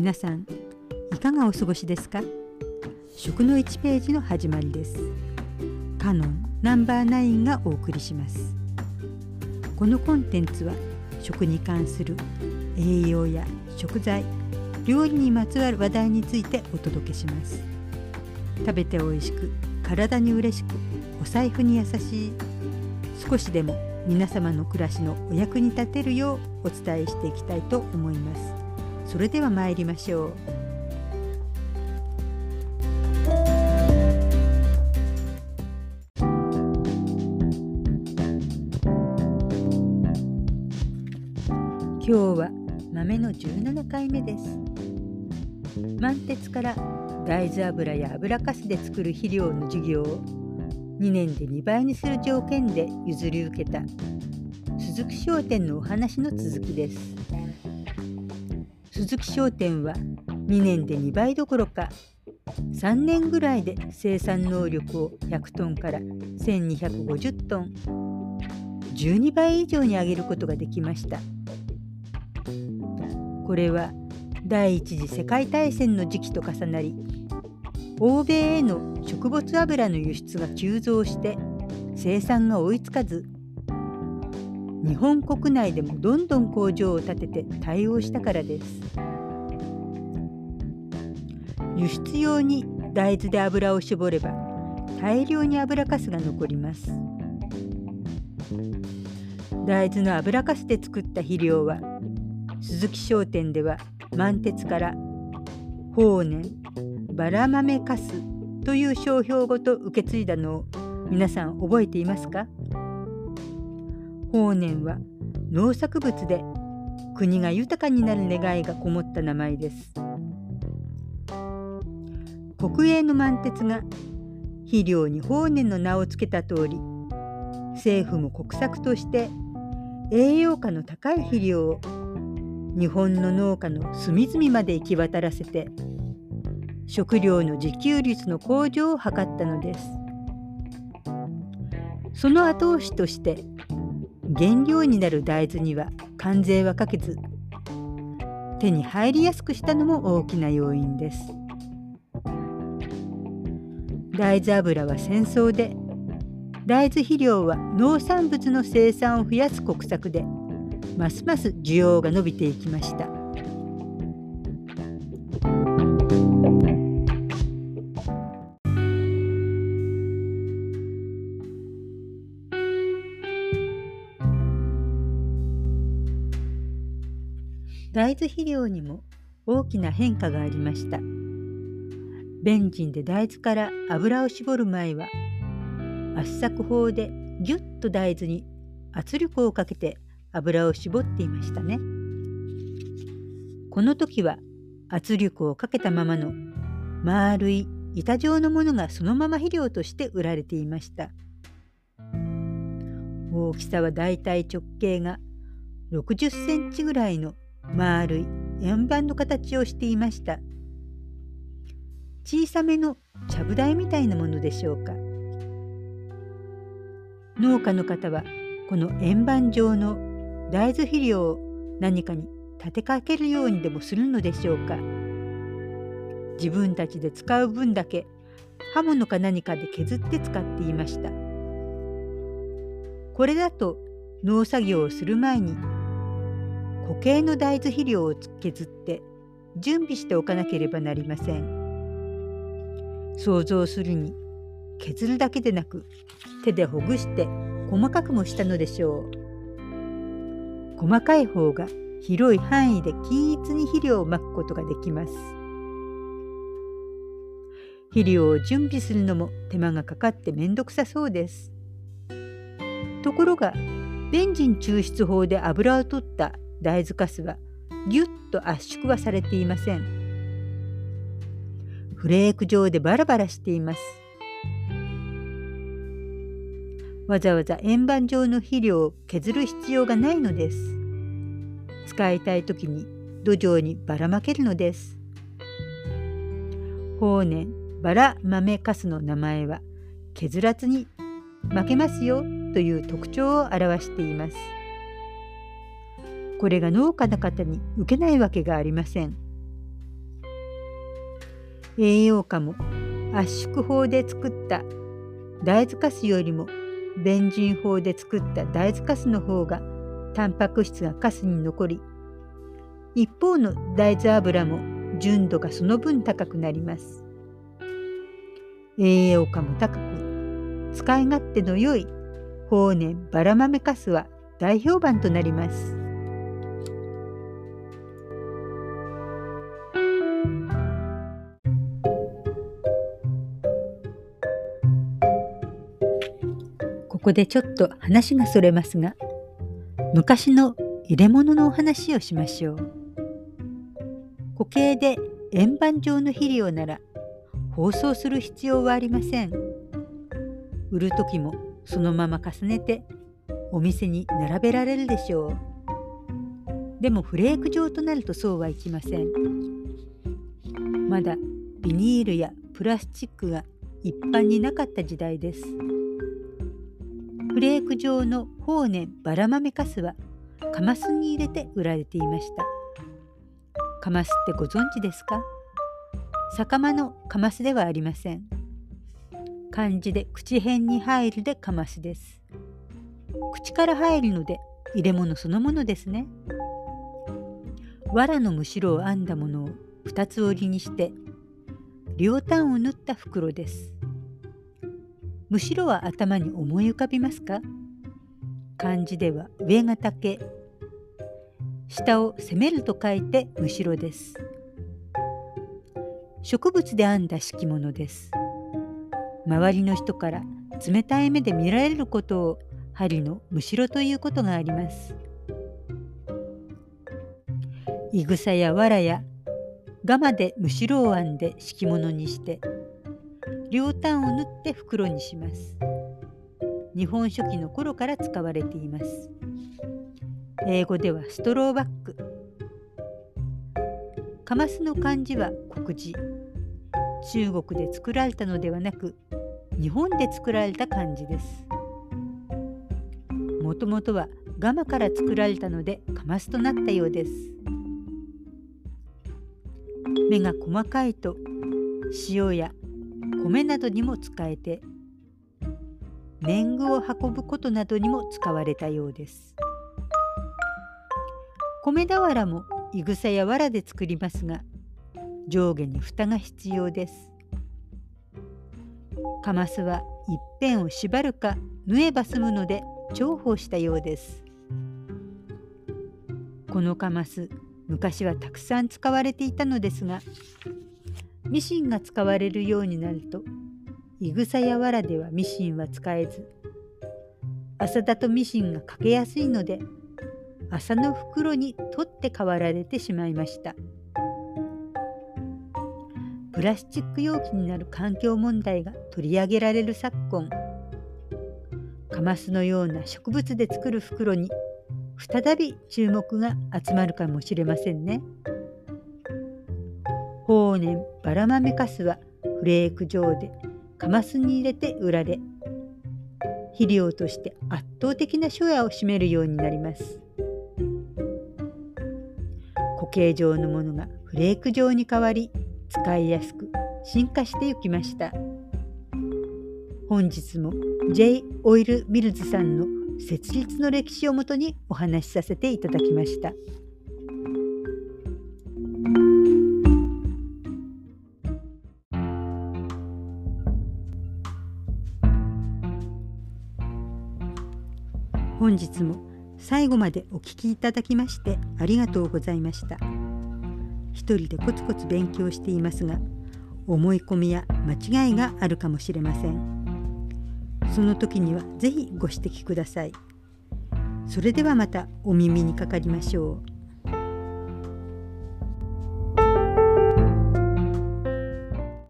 皆さんいかがお過ごしですか？食の1ページの始まりです。カノンナンバー9がお送りします。このコンテンツは食に関する栄養や食材料理にまつわる話題についてお届けします。食べて美味しく体に嬉しくお財布に優しい少しでも皆様の暮らしのお役に立てるようお伝えしていきたいと思います。それでは参りましょう。今日は豆の17回目です。満鉄から大豆油や油かすで作る肥料の事業を2年で2倍にする条件で譲り受けた鈴木商店のお話の続きです。鈴木商店は2年で2倍どころか3年ぐらいで生産能力を100トンから1250トン12倍以上に上げることができました。これは第一次世界大戦の時期と重なり欧米への植物油の輸出が急増して生産が追いつかず日本国内でもどんどん工場を建てて対応したからです。輸出用に大豆で油を絞れば大量に油かすが残ります。大豆の油かすで作った肥料は鈴木商店では満鉄から法然バラ豆かすという商標ごと受け継いだのを皆さん覚えていますか？法然は農作物で国が豊かになる願いがこもった名前です。国営の満鉄が肥料に法然の名を付けた通り政府も国策として栄養価の高い肥料を日本の農家の隅々まで行き渡らせて食料の自給率の向上を図ったのです。その後押しとして原料になる大豆には関税はかけず手に入りやすくしたのも大きな要因です。大豆油は戦争で大豆肥料は農産物の生産を増やす国策でますます需要が伸びていきました。大豆肥料にも大きな変化がありました。ベンジンで大豆から油を絞る前は圧搾法でぎゅっと大豆に圧力をかけて油を絞っていましたね。この時は圧力をかけたままの丸い板状のものがそのまま肥料として売られていました。大きさはだいたい直径が60センチぐらいの丸い円盤の形をしていました。小さめのちゃぶ台みたいなものでしょうか。農家の方はこの円盤状の大豆肥料を何かに立てかけるようにでもするのでしょうか。自分たちで使う分だけ刃物か何かで削って使っていました。これだと農作業をする前に固形の大豆肥料を削って準備しておかなければなりません。想像するに削るだけでなく手でほぐして細かくもしたのでしょう。細かい方が広い範囲で均一に肥料をまくことができます。肥料を準備するのも手間がかかってめんどくさそうです。ところがベンジン抽出法で油を取った大豆かすはぎゅっと圧縮はされていません。フレーク状でバラバラしています。わざわざ円盤状の肥料を削る必要がないのです。使いたい時に土壌にばらまけるのです。法然バラ豆かすの名前は削らずに負けますよという特徴を表しています。これが農家の方に受けないわけがありません。栄養価も圧縮法で作った大豆カスよりもベンジン法で作った大豆カスの方がタンパク質がカスに残り一方の大豆油も純度がその分高くなります栄養価も高く使い勝手の良い法然バラ豆カスは大評判となりますここでちょっと話がそれますが昔の入れ物のお話をしましょう。固形で円盤状の肥料なら包装する必要はありません。売る時もそのまま重ねてお店に並べられるでしょう。でもフレーク状となるとそうはいきません。まだビニールやプラスチックが一般になかった時代です。フレーク状の法然バラ豆かすはカマスに入れて売られていました。カマスってご存知ですか？酒間のカマスではありません。漢字で口辺に入るでカマスです。口から入るので入れ物そのものですね。藁のむしろを編んだものを二つ折りにして両端を縫った袋です。むしろは頭に思い浮かびますか？漢字では上が竹。下を攻めると書いてむしろです。植物で編んだ敷物です。周りの人から冷たい目で見られることを針のむしろということがあります。いぐさやわらやガマでむしろを編んで敷物にして両端を縫って袋にします。日本書紀の頃から使われています。英語ではストローバッグカマスの漢字は黒字中国で作られたのではなく日本で作られた漢字です。もともとはガマから作られたのでカマスとなったようです。目が細かいと塩や米などにも使えて年貢を運ぶことなどにも使われたようです。米俵もいぐさや藁で作りますが上下に蓋が必要です。カマスは一辺を縛るか縫えば済むので重宝したようです。このカマス昔はたくさん使われていたのですがミシンが使われるようになるといぐさやわらではミシンは使えず麻だとミシンがかけやすいので麻の袋に取って代わられてしまいましたプラスチック容器になる環境問題が取り上げられる昨今カマスのような植物で作る袋に再び注目が集まるかもしれませんね。法然バラ豆かすはフレーク状でカマスに入れて売られ肥料として圧倒的なショヤを占めるようになります。固形状のものがフレーク状に変わり使いやすく進化していきました。本日も J. オイルミルズさんの設立の歴史をもとにお話しさせていただきました。本日も最後までお聞きいただきましてありがとうございました。一人でコツコツ勉強していますが思い込みや間違いがあるかもしれません。その時には是非ご指摘ください。それではまたお耳にかかりましょう。